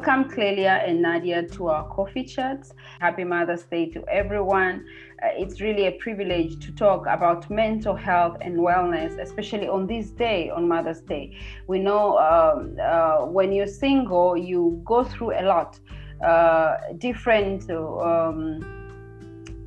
welcome Clelia and Nadia to our coffee chats. Happy Mother's Day to everyone. Uh, it's really a privilege to talk about mental health and wellness, especially on this day, on Mother's Day. We know um, uh, when you're single, you go through a lot, uh, different. Um,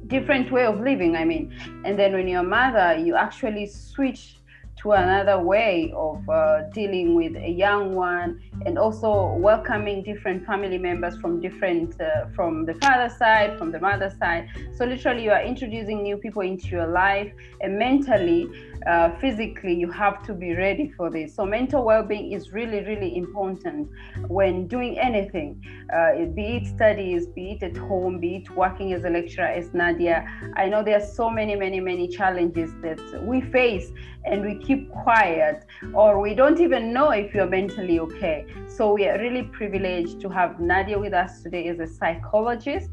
different way of living i mean and then when you're a mother you actually switch to another way of uh, dealing with a young one and also welcoming different family members from different uh, from the father side from the mother side. So literally you are introducing new people into your life and mentally uh, physically you have to be ready for this. So mental well-being is really really important when doing anything uh, be it studies be it at home be it working as a lecturer as nadia. I know there are so many many many challenges that we face and we keep quiet or we don't even know if you're mentally okay so we are really privileged to have nadia with us today as a psychologist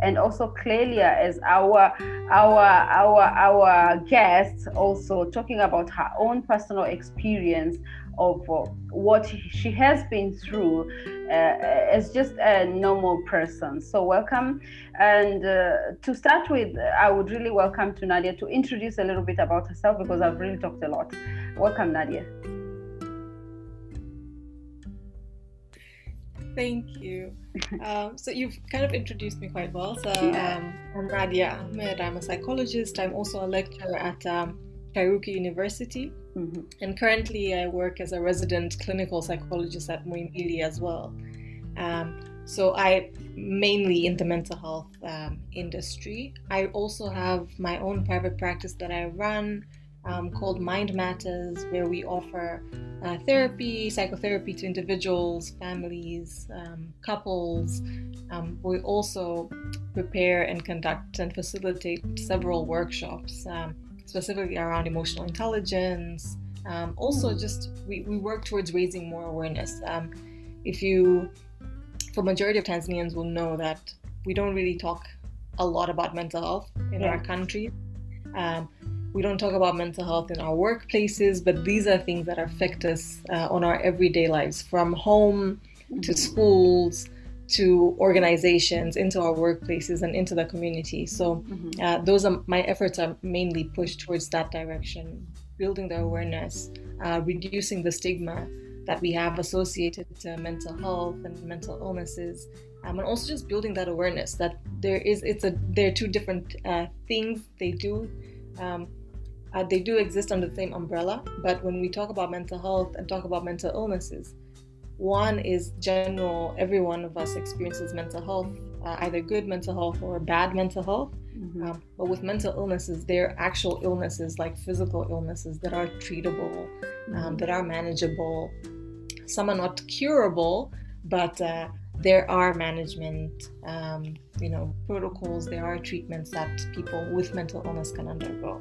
and also Clelia as our our our our guest also talking about her own personal experience of uh, what she has been through uh, as just a normal person. So welcome. And uh, to start with, I would really welcome to Nadia to introduce a little bit about herself because I've really talked a lot. Welcome, Nadia. Thank you. Um, so you've kind of introduced me quite well. So um, I'm Nadia Ahmed. I'm a psychologist. I'm also a lecturer at um, Kairuki University. Mm-hmm. And currently I work as a resident clinical psychologist at Muhimbili as well. Um, so I mainly in the mental health um, industry. I also have my own private practice that I run um, called Mind Matters, where we offer uh, therapy, psychotherapy to individuals, families, um, couples. Um, we also prepare and conduct and facilitate several workshops, um, specifically around emotional intelligence. Um, also, just we, we work towards raising more awareness. Um, if you, for majority of Tanzanians, will know that we don't really talk a lot about mental health in yeah. our country. Um, we don't talk about mental health in our workplaces, but these are things that affect us uh, on our everyday lives from home to schools to organizations into our workplaces and into the community so mm-hmm. uh, those are my efforts are mainly pushed towards that direction building the awareness uh, reducing the stigma that we have associated to mental health and mental illnesses um, and also just building that awareness that there is it's a there are two different uh, things they do um, uh, they do exist under the same umbrella, but when we talk about mental health and talk about mental illnesses, one is general, every one of us experiences mental health, uh, either good mental health or bad mental health. Mm-hmm. Um, but with mental illnesses, they're actual illnesses like physical illnesses that are treatable, um, mm-hmm. that are manageable. Some are not curable, but uh, there are management, um, you know, protocols. There are treatments that people with mental illness can undergo.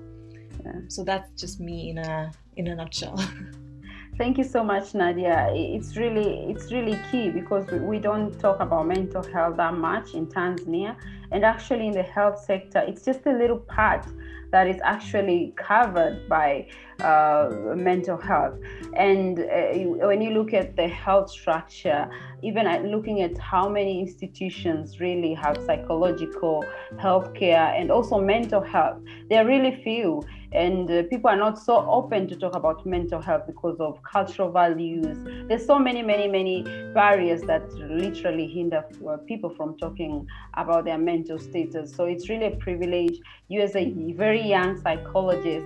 So that's just me in a in a nutshell. Thank you so much, Nadia. It's really it's really key because we don't talk about mental health that much in Tanzania, and actually in the health sector, it's just a little part that is actually covered by uh, mental health. And uh, when you look at the health structure, even at looking at how many institutions really have psychological healthcare and also mental health, there are really few and uh, people are not so open to talk about mental health because of cultural values. There's so many many many barriers that literally hinder uh, people from talking about their mental status. So it's really a privilege you as a very young psychologist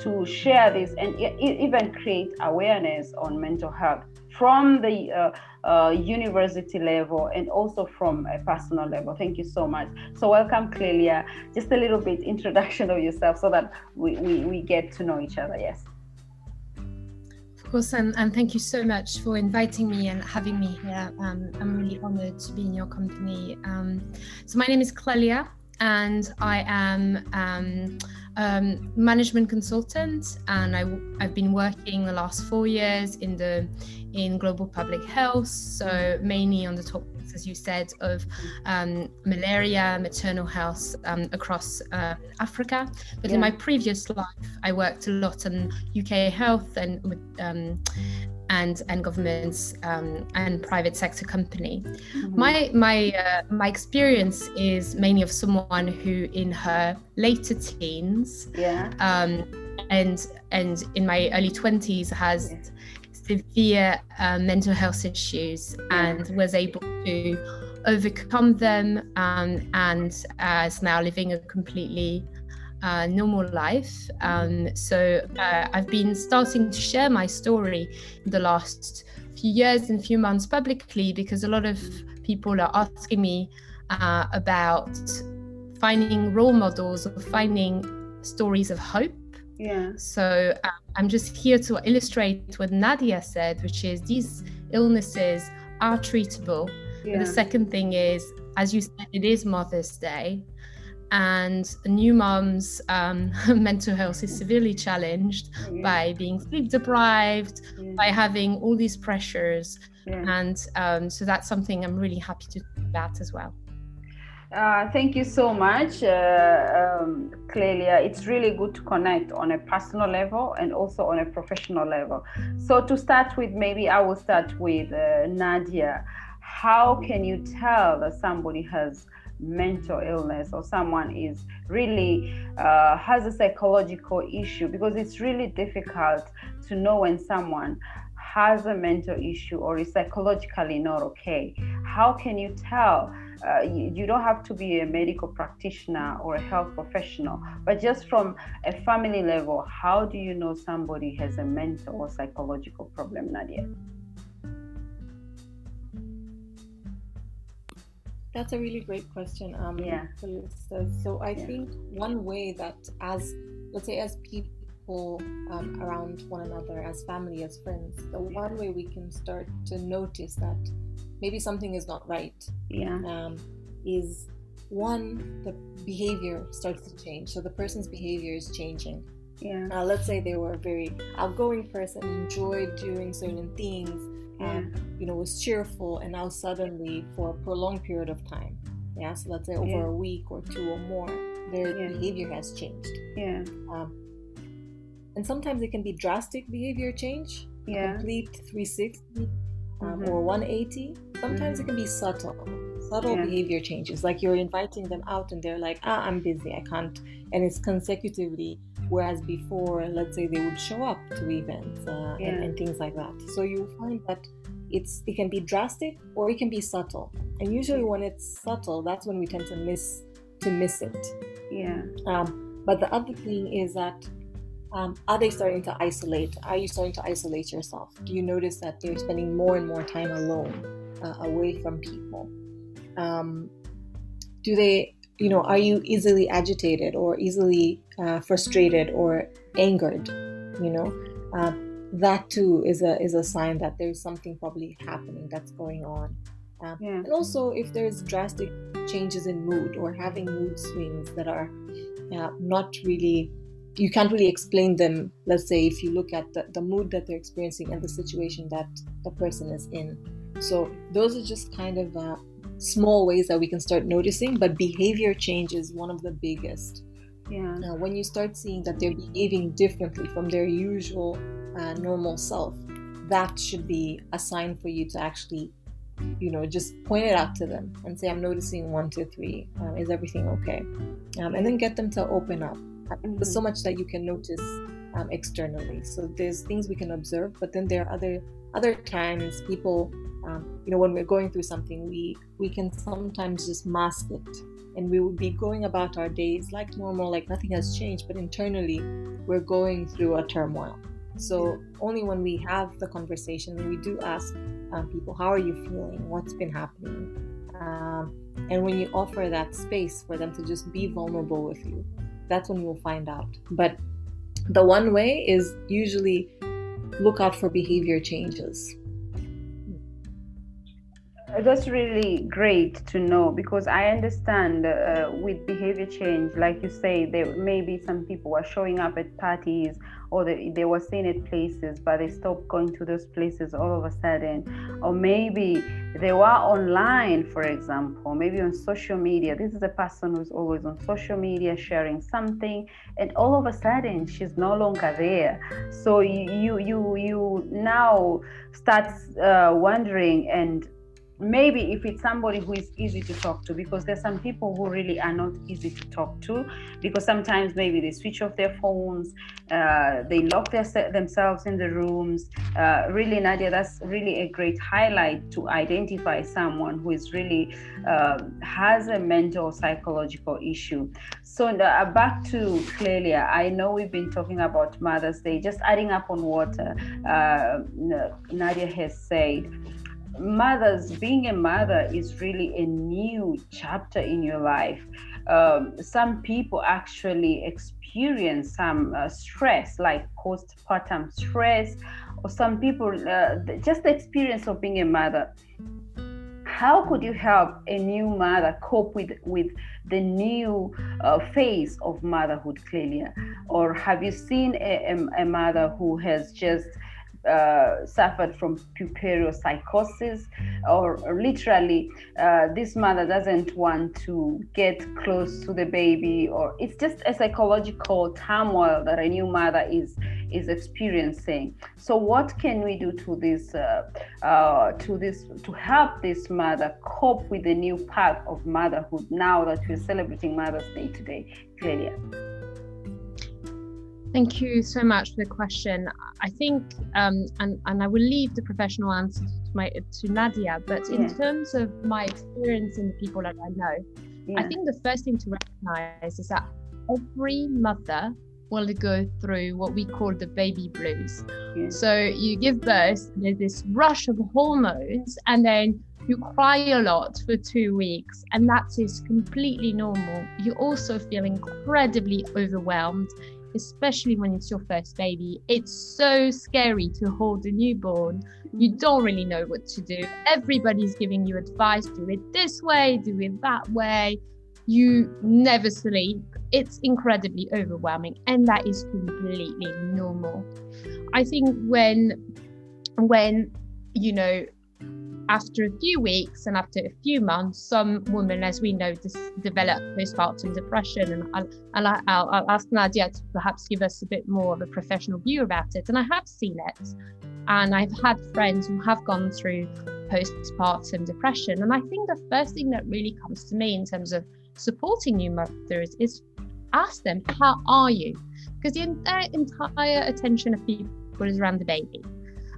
to share this and even create awareness on mental health from the uh, uh, university level and also from a personal level. Thank you so much. So, welcome, Clelia. Just a little bit introduction of yourself so that we, we, we get to know each other. Yes. Of course, and, and thank you so much for inviting me and having me here. Um, I'm really honored to be in your company. Um, so, my name is Clelia, and I am. Um, um, management consultant, and I, I've been working the last four years in the in global public health. So mainly on the topics, as you said, of um, malaria, maternal health um, across uh, Africa. But yeah. in my previous life, I worked a lot on UK health and um, and and governments um, and private sector company. Mm-hmm. My my uh, my experience is mainly of someone who in her later teens, yeah, um, and and in my early twenties has. Yeah. severe uh, mental health issues and was able to overcome them um, and uh, is now living a completely uh, normal life. Um, so uh, I've been starting to share my story in the last few years and few months publicly because a lot of people are asking me uh, about finding role models or finding stories of hope. Yeah. So uh, I'm just here to illustrate what Nadia said, which is these illnesses are treatable. Yeah. the second thing is, as you said, it is Mother's Day and new mom's um, mental health is severely challenged yeah. by being sleep deprived, yeah. by having all these pressures. Yeah. And um, so that's something I'm really happy to talk about as well. Uh, thank you so much, uh, um, Clelia. It's really good to connect on a personal level and also on a professional level. So, to start with, maybe I will start with uh, Nadia. How can you tell that somebody has mental illness or someone is really uh, has a psychological issue because it's really difficult to know when someone has a mental issue or is psychologically not okay. How can you tell? Uh, you, you, don't have to be a medical practitioner or a health professional but just from a family level how do you know somebody has a mental or psychological problem? Nadia That's a really great question. Um, yeah. So I yeah. think one way that, as let's say, as people um, around one another, as family, as friends, the one way we can start to notice that maybe something is not right. Yeah. Um, is one the behavior starts to change. So the person's behavior is changing. Yeah. Uh, let's say they were a very outgoing person, enjoyed doing certain things um, you know, was cheerful, and now suddenly for a prolonged period of time, yeah, so let's say over yeah. a week or two or more, their yeah. behavior has changed. Yeah. Um, and sometimes it can be drastic behavior change, yeah. complete 360 um, mm-hmm. or 180. Sometimes mm-hmm. it can be subtle, subtle yeah. behavior changes, like you're inviting them out and they're like, ah, I'm busy, I can't, and it's consecutively whereas before let's say they would show up to events uh, yeah. and, and, things like that. So you find that it's it can be drastic or it can be subtle. And usually when it's subtle that's when we tend to miss to miss it. Yeah. Um, but the other thing is that um, are they starting to isolate? Are you starting to isolate yourself? Do you notice that they're spending more and more time alone uh, away from people? Um, do they you know are you easily agitated or easily uh, frustrated or angered you know? Uh, that too is a is a sign that there's something probably happening that's going on. Uh, yeah. and also if there's drastic changes in mood or having mood swings that are uh, not really you can't really explain them let's say if you look at the, the mood that they're experiencing and the situation that the person is in. So those are just kind of uh, small ways that we can start noticing, but behavior change is one of the biggest. Yeah. Now, when you start seeing that they're behaving differently from their usual uh, normal self, that should be a sign for you to actually, you know, just point it out to them and say, I'm noticing one, two, three. Um, is everything okay? Um, and then get them to open up. Mm-hmm. There's so much that you can notice um, externally. So there's things we can observe, but then there are other other times people um, you know when we're going through something we we can sometimes just mask it. And we would be going about our days like normal like nothing has changed but internally we're going through a turmoil. So only when we have the conversation when we do ask um, people how are you feeling? What's been happening? Um, and when you offer that space for them to just be vulnerable with you that's when you'll find out. But the one way is usually look out for behavior changes That's really great to know because I understand uh, with behavior change, like you say, there may be some people were showing up at parties or they, they were seen at places, but they stopped going to those places all of a sudden. Or maybe they were online, for example, maybe on social media. This is a person who's always on social media sharing something, and all of a sudden she's no longer there. So you you you, you now start uh, wondering and maybe if it's somebody who is easy to talk to because there's some people who really are not easy to talk to because sometimes maybe they switch off their phones uh, they lock their, themselves in the rooms. Uh, really nadia that's really a great highlight to identify someone who is really uh, has a mental psychological issue. So uh, back to clelia i know we've been talking about mother's day just adding up on what uh, nadia has said mothers, being a mother is really a new chapter in your life. Um, some people actually experience some uh, stress, like postpartum stress, or some people uh, just the experience of being a mother. How could you help a new mother cope with with the new uh, phase of motherhood, Clelia? Or have you seen a, a, a mother who has just uh, suffered from puerperal psychosis, or, or literally, uh, this mother doesn't want to get close to the baby, or it's just a psychological turmoil that a new mother is is experiencing. So, what can we do to this uh, uh to this to help this mother cope with the new path of motherhood now that we're celebrating Mother's Day today, Clelia? Thank you so much for the question. I think, um, and, and I will leave the professional answer to, my, to Nadia, but in terms of my experience and the people that I know, yeah. I think the first thing to recognize is that every mother will go through what we call the baby blues. Yeah. So you give birth, there's this rush of hormones, and then you cry a lot for two weeks, and that is completely normal. You also feel incredibly overwhelmed especially when it's your first baby. It's so scary to hold a newborn. You don't really know what to do. Everybody's giving you advice do it this way, do it that way. You never sleep. It's incredibly overwhelming, and that is completely normal. I think when when you know after a few weeks and after a few months, some women, as we know, dis- develop postpartum depression. And I'll, I'll, I'll, ask Nadia to perhaps give us a bit more of a professional view about it. And I have seen it. And I've had friends who have gone through postpartum depression. And I think the first thing that really comes to me in terms of supporting new mothers is ask them, How are you? Because the entire attention of people is around the baby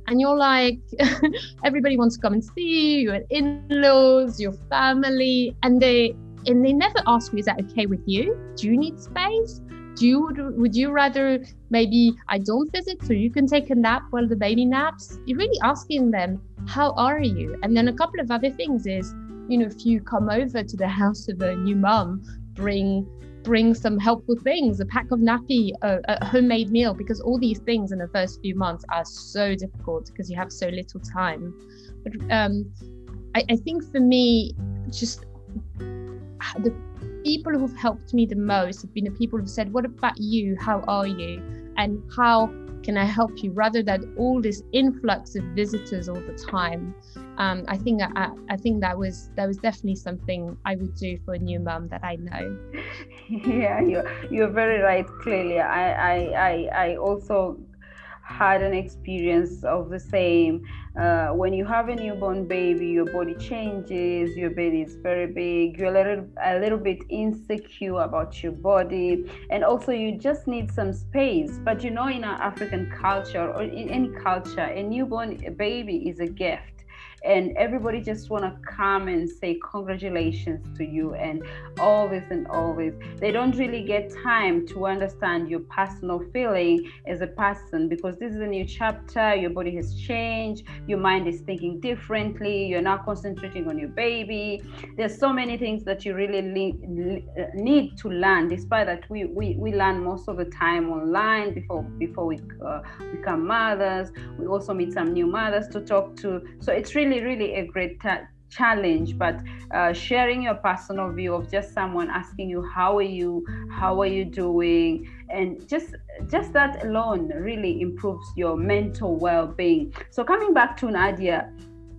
and you're like everybody wants to come and see you your in-laws your family and they and they never ask you is that okay with you? Do you need space? Do you would you rather maybe i don't visit so you can take a nap while the baby naps? You're really asking them how are you? And then a couple of other things is you know if you come over to the house of a new mom bring bring some helpful things a pack of nappy a, a, homemade meal because all these things in the first few months are so difficult because you have so little time. But um, I, I think for me just the people who've helped me the most have been the people who've said what about you? How are you? And how can I help you rather than all this influx of visitors all the time. Um, I think I, I think that was that was definitely something I would do for a new mum that I know. Yeah, you're you're very right, Clelia. I I, I also had an experience of the same. Uh, when you have a newborn baby, your body changes, your belly is very big, you're a little, a little bit insecure about your body, and also you just need some space. But you know, in our African culture or in any culture, a newborn baby is a gift and everybody just want to come and say congratulations to you and this and this they don't really get time to understand your personal feeling as a person because this is a new chapter your body has changed your mind is thinking differently you're not concentrating on your baby. There's so many things that you really need to learn. Despite that we, we, we learn most of the time online before before we uh, become mothers. We also meet some new mothers to talk to. So it's really really really a great challenge but uh, sharing your personal view of just someone asking you how are you? How are you doing? And just just that alone really improves your mental well-being. So coming back to nadia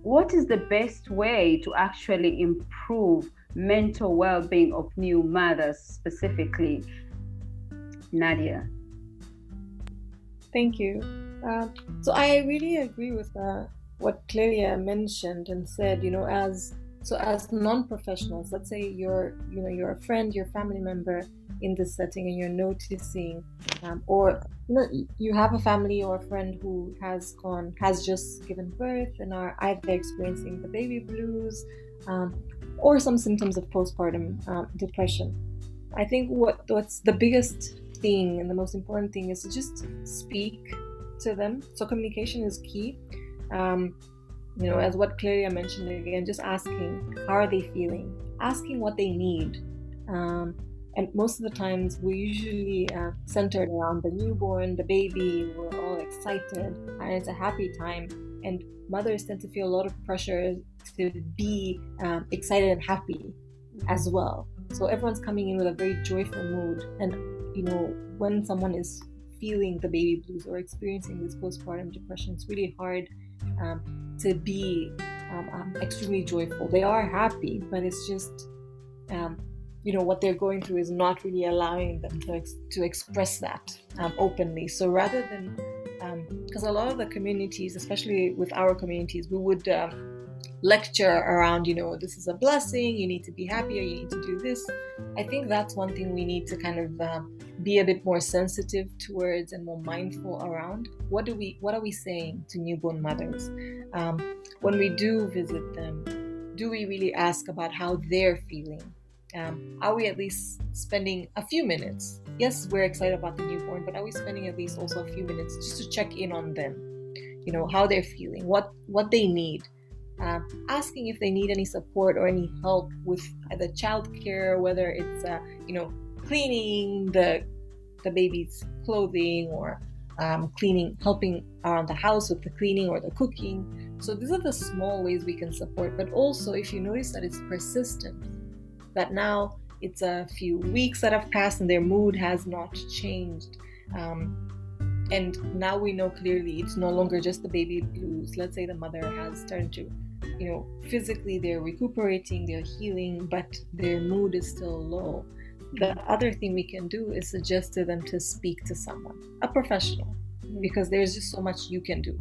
what is the best way to actually improve mental well-being of new mothers specifically? Nadia. Thank you. Uh, so i really agree with uh, what Clelia mentioned and said, you know, as so as non-professionals, let's say you're, you know, you're a friend, your family member in this setting, and you're noticing, um, or you know, you have a family or a friend who has gone, has just given birth, and are either experiencing the baby blues, um, or some symptoms of postpartum uh, depression. I think what what's the biggest thing and the most important thing is to just speak to them. So communication is key um, you know, as what Clelia mentioned again, just asking how are they feeling, asking what they need. Um, and most of the times we're usually uh, centered around the newborn, the baby, we're all excited, and it's a happy time. And mothers tend to feel a lot of pressure to be um, excited and happy as well. So everyone's coming in with a very joyful mood. And, you know, when someone is feeling the baby blues or experiencing this postpartum depression, it's really hard um, to be um, um, extremely joyful. They are happy, but it's just, um, you know, what they're going through is not really allowing them to, ex- to express that um, openly. So rather than, because a lot of the communities, especially with our communities, we would lecture around, you know, this is a blessing, you need to be happier, you need to do this. I think that's one thing we need to kind of uh, be a bit more sensitive towards and more mindful around. What do we, what are we saying to newborn mothers um, when we do visit them? Do we really ask about how they're feeling? Um, are we at least spending a few minutes? Yes, we're excited about the newborn, but are we spending at least also a few minutes just to check in on them? You know how they're feeling, what what they need uh, asking if they need any support or any help with either childcare, whether it's uh, you know cleaning the the baby's clothing or um, cleaning, helping around the house with the cleaning or the cooking. So these are the small ways we can support. But also, if you notice that it's persistent, that now it's a few weeks that have passed and their mood has not changed. Um, and now we know clearly it's no longer just the baby blues. Let's say the mother has started to you know, physically they're recuperating, they're healing, but their mood is still low. The other thing we can do is suggest to them to speak to someone, a professional, because there's just so much you can do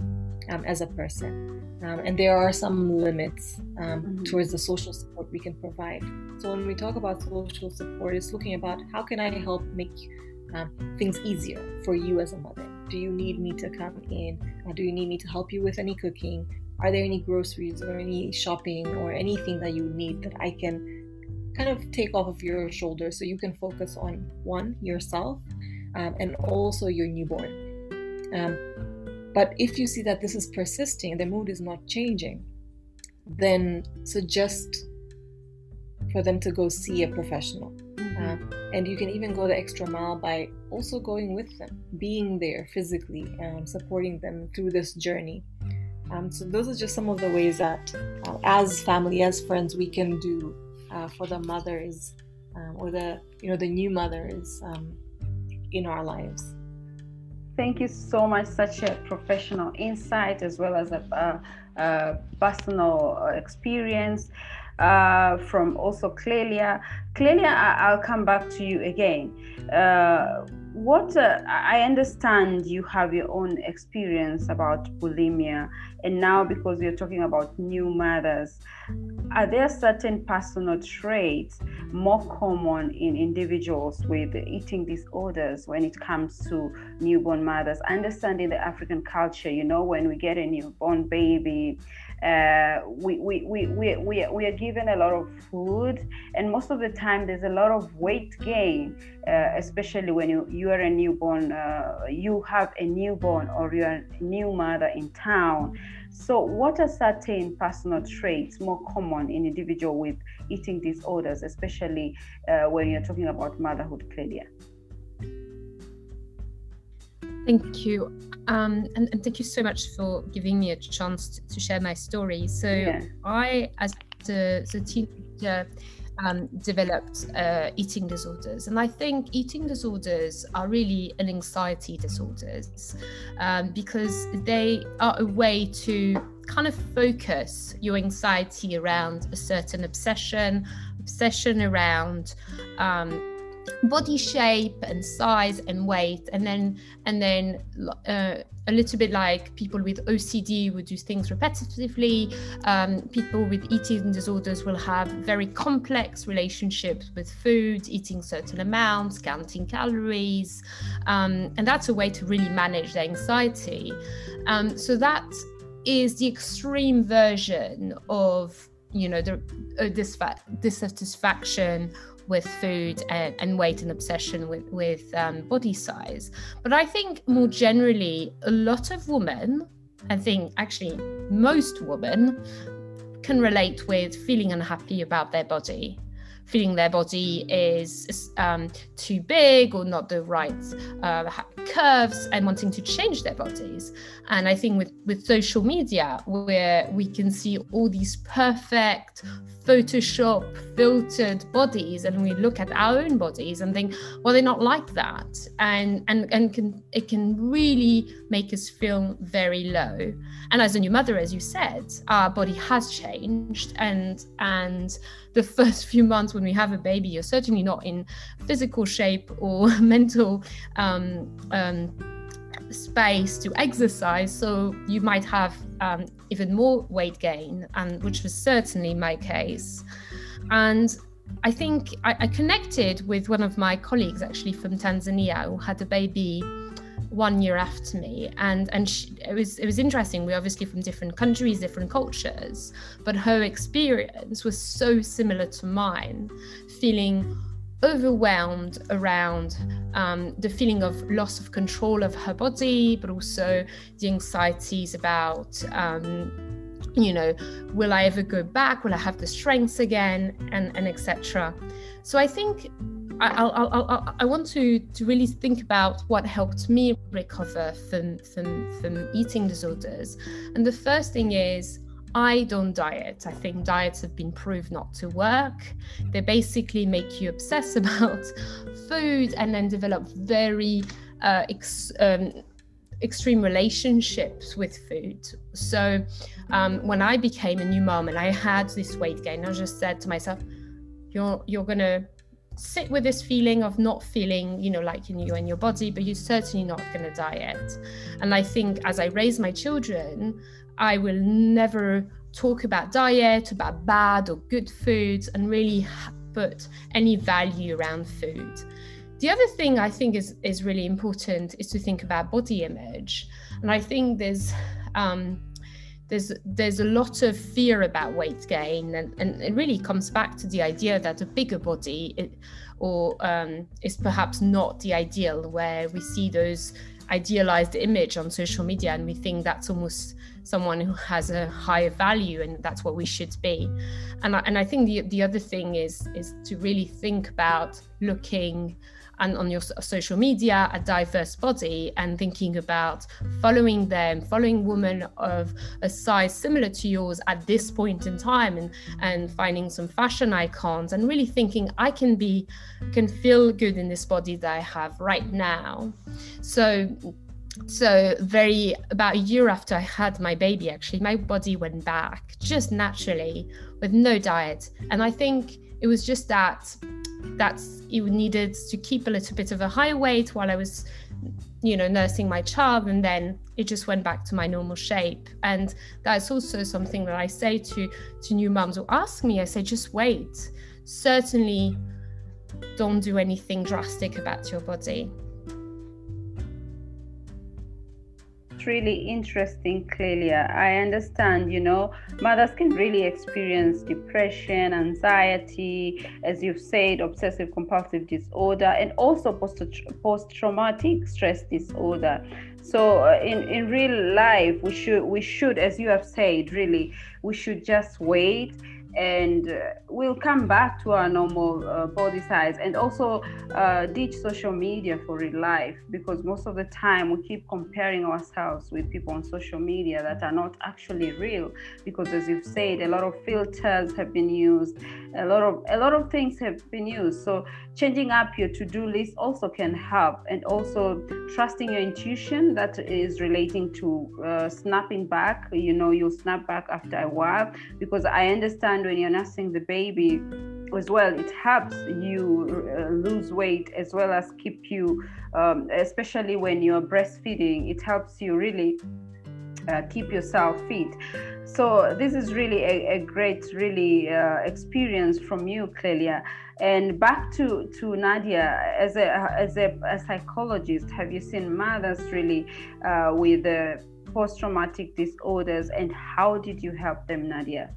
um, as a person. Um, and there are some limits um, mm-hmm. towards the social support we can provide. So when we talk about social support, it's looking about how can I help make um, things easier for you as a mother. Do you need me to come in? Uh, do you need me to help you with any cooking? Are there any groceries or any shopping or anything that you need that I can kind of take off of your shoulders so you can focus on one, yourself, um, and also your newborn. Um, but if you see that this is persisting, the mood is not changing, then suggest for them to go see a professional. Uh, and you can even go the extra mile by also going with them, being there physically, um, supporting them through this journey. Um, so those are just some of the ways that, uh, as family, as friends, we can do uh, for the mothers um, or the you know the new mothers um, in our lives. Thank you so much. Such a professional insight as well as a, a, a personal experience. Uh, from also Clelia. Clelia, I- will come back to you again. Uh, what uh, I understand you have your own experience about bulimia, and now because you're talking about new mothers, are there certain personal traits more common in individuals with eating disorders when it comes to newborn mothers? I understand in the African culture, you know, when we get a newborn baby, uh, we, we, we, we, we, are given a lot of food, and most of the time there's a lot of weight gain, uh, especially when you, you are a newborn, uh, you have a newborn or you're a new mother in town. So, what are certain personal traits more common in individual with eating disorders, especially uh, when you're talking about motherhood, Claudia? Thank you. Um, and, and, thank you so much for giving me a chance to, to share my story. So, yeah. I, as the, the teenager um, developed uh, eating disorders. And I think eating disorders are really an anxiety disorders um, because they are a way to kind of focus your anxiety around a certain obsession, obsession around um, body shape and size and weight and then and then uh, a little bit like people with OCD would do things repetitively. Um, people with eating disorders will have very complex relationships with food, eating certain amounts, counting calories, um, and that's a way to really manage their anxiety. Um, so that is the extreme version of you know the uh, dissatisfaction with food and, and weight and obsession with with um, body size. But I think more generally, a lot of women, I think actually most women, can relate with feeling unhappy about their body feeling their body is um, too big or not the right uh, curves and wanting to change their bodies. And I think with, with social media, where we can see all these perfect, Photoshop filtered bodies, and we look at our own bodies and think, well, they're not like that. And and and can it can really make us feel very low. And as a new mother, as you said, our body has changed and and the first few months when we have a baby, you're certainly not in physical shape or mental um, um, space to exercise. So you might have um, even more weight gain, and which was certainly my case. And I think I, I connected with one of my colleagues actually from Tanzania who had a baby one year after me and and she, it was it was interesting we're obviously from different countries different cultures but her experience was so similar to mine feeling overwhelmed around um, the feeling of loss of control of her body but also the anxieties about um, you know will i ever go back? Will i have the strength again? And and etc so i think I, I, I, I want to, to really think about what helped me recover from, from, from eating disorders. And the first thing is, I don't diet. I think diets have been proved not to work. They basically make you obsess about food and then develop very uh, ex, um, extreme relationships with food. So um, when I became a new mom and I had this weight gain, I just said to myself, "You're you're gonna sit with this feeling of not feeling, you know, like in you in your body, but you're certainly not going to diet. And I think as I raise my children, I will never talk about diet, about bad or good foods, and really put any value around food. The other thing I think is is really important is to think about body image, and I think there's um, there's there's a lot of fear about weight gain and, and it really comes back to the idea that a bigger body it, or um, is perhaps not the ideal where we see those idealized image on social media and we think that's almost someone who has a higher value and that's what we should be. And I, and I think the, the other thing is is to really think about looking and on your social media a diverse body and thinking about following them following women of a size similar to yours at this point in time and and finding some fashion icons and really thinking i can be can feel good in this body that i have right now. So so very about a year after i had my baby actually my body went back just naturally with no diet. And i think it was just that that's you needed to keep a little bit of a high weight while I was you know nursing my child and then it just went back to my normal shape. And that's also something that I say to to new moms who ask me I say just wait. Certainly don't do anything drastic about your body really interesting, Clelia. I understand, you know, mothers can really experience depression, anxiety, as you've said, obsessive compulsive disorder, and also post traumatic stress disorder. So uh, in, in real life, we should we should, as you have said, really, we should just wait and uh, we'll come back to our normal uh, body size and also uh, ditch social media for real life because most of the time we keep comparing ourselves with people on social media that are not actually real because as you've said a lot of filters have been used a lot of a lot of things have been used. So changing up your to-do list also can help and also trusting your intuition that is relating to uh, snapping back. You know you'll snap back after a while because i understand when you're nursing the baby as well it helps you uh, lose weight as well as keep you um, especially when you're breastfeeding it helps you really uh, keep yourself fit. So this is really a, a great really uh, experience from you clelia. And back to to nadia as a as a, a psychologist have you seen mothers really uh, with post-traumatic disorders and how did you help them nadia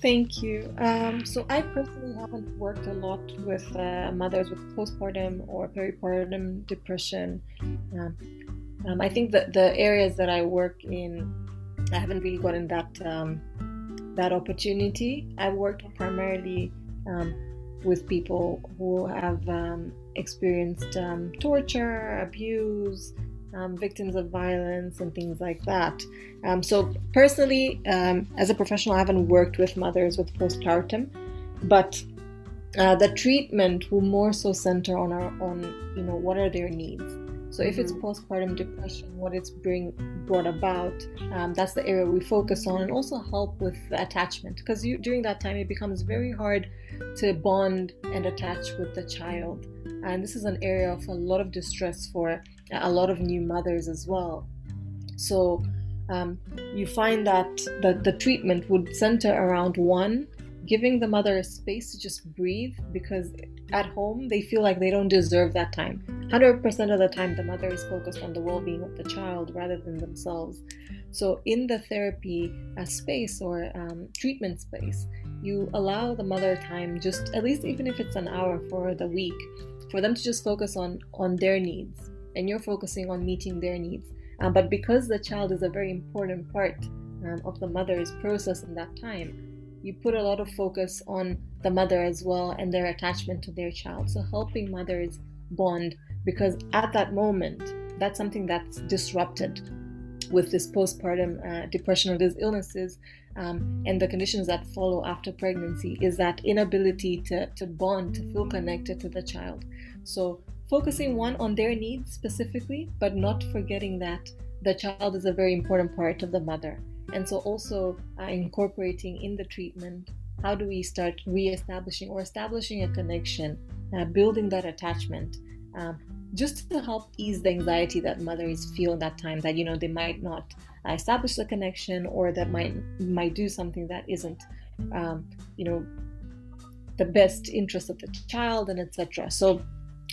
Thank you. Um, so I personally haven't worked a lot with uh, mothers with postpartum or peripartum depression. Um, um, I think that the areas that I work in, I haven't really gotten that um, that opportunity. I've worked primarily um, with people who have um, experienced torture, abuse, um, victims of violence and things like that. Um, so personally, um, as a professional, I haven't worked with mothers with postpartum, but uh, the treatment will more so center on our on you know what are their needs. So if it's mm-hmm. postpartum depression, what it's bring brought about, um, that's the area we focus on, and also help with attachment because during that time it becomes very hard to bond and attach with the child, and this is an area of a lot of distress for a lot of new mothers as well. So um, you find that the, the treatment would center around one, giving the mother a space to just breathe because at home they feel like they don't deserve that time. 100% of the time, the mother is focused on the well being of the child rather than themselves. So, in the therapy uh, space or um, treatment space, you allow the mother time, just at least even if it's an hour for the week, for them to just focus on on their needs and you're focusing on meeting their needs. Um, but because the child is a very important part um, of the mother's process in that time, you put a lot of focus on the mother as well and their attachment to their child. So helping mothers bond because at that moment, that's something that's disrupted with this postpartum uh, depression or these illnesses um, and the conditions that follow after pregnancy is that inability to, to bond, to feel connected to the child. So focusing one on their needs specifically, but not forgetting that the child is a very important part of the mother. And so, also uh, incorporating in the treatment how do we start re-establishing or establishing a connection, uh, building that attachment, um, just to help ease the anxiety that mothers feel that time that you know they might not establish the connection or that might might do something that isn't um, you know the best interest of the child and etc. So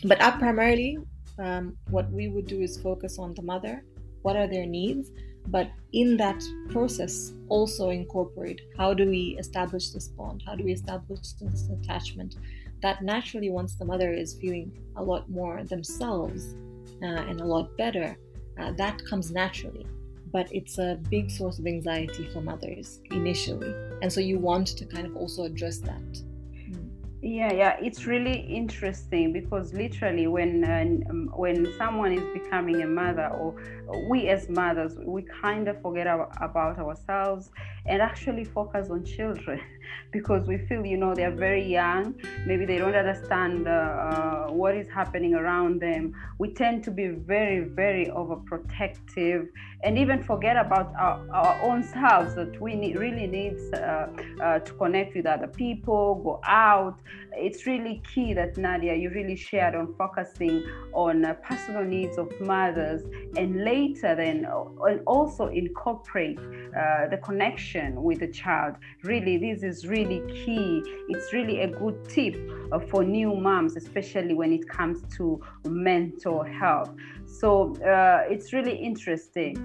but primarily, um, what we would do is focus on the mother, what are their needs, but in that process, also incorporate how do we establish this bond, how do we establish this attachment that naturally, once the mother is feeling a lot more themselves uh, and a lot better, uh, that comes naturally. But it's a big source of anxiety for mothers initially. And so you want to kind of also address that yeah yeah it's really interesting because literally when uh, um, when someone is becoming a mother or we as mothers we kind of forget about ourselves and actually focus on children because we feel you know they're very young maybe they don't understand uh, uh, what is happening around them. We tend to be very very overprotective and even forget about our, our own selves that we need, really need uh, uh, to connect with other people go out it's really key that nadia you really shared on focusing on uh, personal needs of mothers and later then uh, also incorporate the connection with the child really this is really really key. It's really a good tip uh, for new moms, especially when it comes to mental health. So uh, it's really interesting.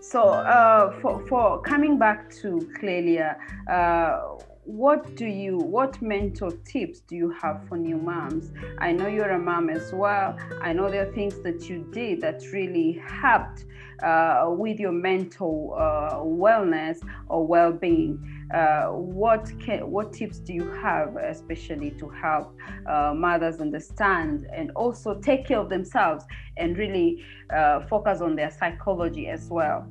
So uh, for, for coming back to Clelia, uh, what do you what mental tips do you have for new moms? I know you're a mom as well. I know there are things that you did that really helped uh, with your mental uh, wellness or well-being. Uh, what can, what tips do you have especially to help uh, mothers understand and also take care of themselves and really uh, focus on their psychology as well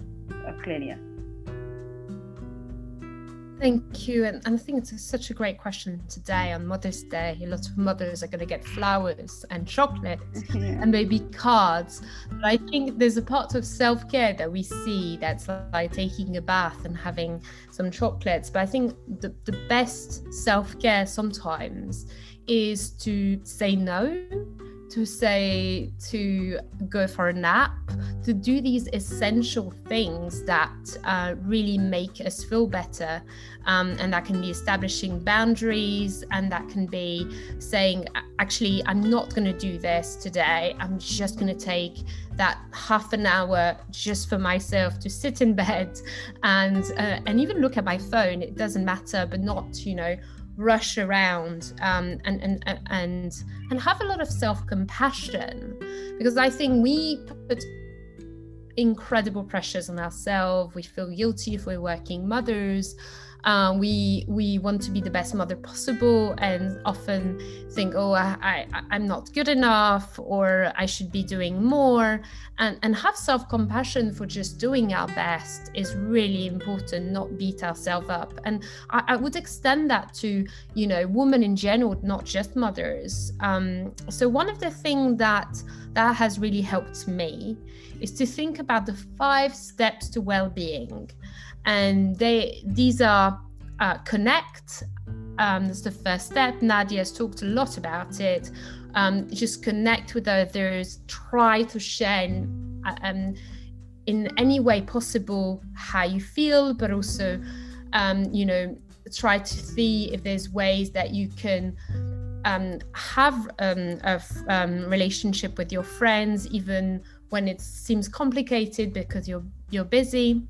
uh, Clelia Thank you. And, and I think it's a, such a great question today on Mother's Day. A lot of mothers are going to get flowers and chocolate yeah. and maybe cards. But I think there's a part of self care that we see that's like taking a bath and having some chocolates. But I think the, the best self care sometimes is to say no to say to go for a nap, to do these essential things that uh, really make us feel better. Um, and that can be establishing boundaries, and that can be saying, actually, I'm not going to do this today. I'm just going to take that half an hour just for myself to sit in bed and uh, and even look at my phone. It doesn't matter, but not, you know, rush around um, and, and and and have a lot of self-compassion because I think we put incredible pressures on ourselves. We feel guilty if we're working mothers. Uh, we we want to be the best mother possible and often think oh I, I i'm not good enough or i should be doing more. And and have self-compassion for just doing our best is really important not beat ourselves up. And I, I, would extend that to you know women in general not just mothers. Um, so one of the things that that has really helped me is to think about the five steps to well-being and they these are uh, connect um, that's the first step. Nadia has talked a lot about it. Um, just connect with others try to share in, um, in any way possible how you feel but also um, you know try to see if there's ways that you can um, have um, a relationship with your friends even when it seems complicated because you're you're busy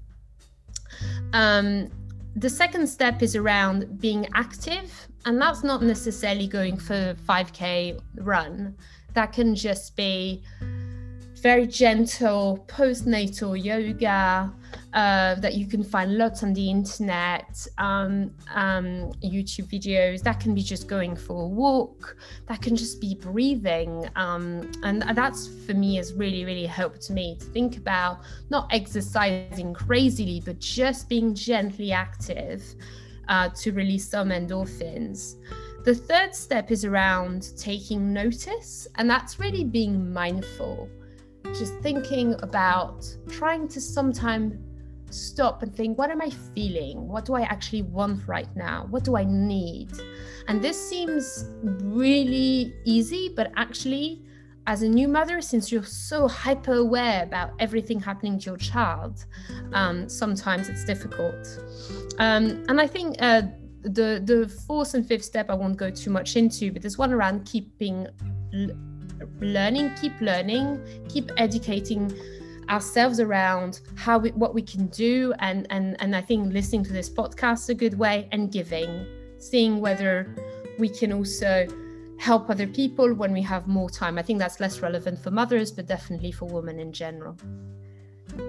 um, the second step is around being active, and that's not necessarily going for 5K run. That can just be very gentle postnatal yoga uh, that you can find lots on the internet, um, um, YouTube videos. That can be just going for a walk. That can just be breathing. Um, and that's for me has really, really helped me to think about not exercising crazily, but just being gently active uh, to release some endorphins. The third step is around taking notice, and that's really being mindful just thinking about trying to sometimes stop and think what am i feeling? What do i actually want right now? What do i need? And this seems really easy but actually as a new mother since you're so hyper aware about everything happening to your child um, sometimes it's difficult. Um, and i think uh, the the fourth and fifth step i won't go too much into but there's one around keeping learning, keep learning, keep educating ourselves around how we, what we can do. And and and I think listening to this podcast is a good way and giving seeing whether we can also help other people when we have more time. I think that's less relevant for mothers but definitely for women in general.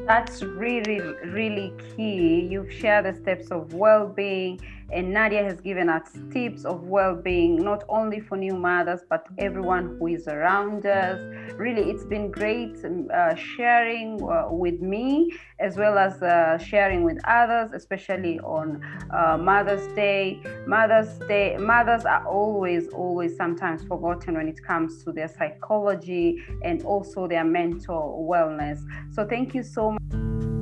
That's really really key. You've shared the steps of well-being and Nadia has given us tips of well being, not only for new mothers, but everyone who is around us. Really, it's been great um, uh, sharing uh, with me as well as uh, sharing with others, especially on uh, Mother's Day. Mother's Day, mothers are always, always sometimes forgotten when it comes to their psychology and also their mental wellness. So, thank you so much.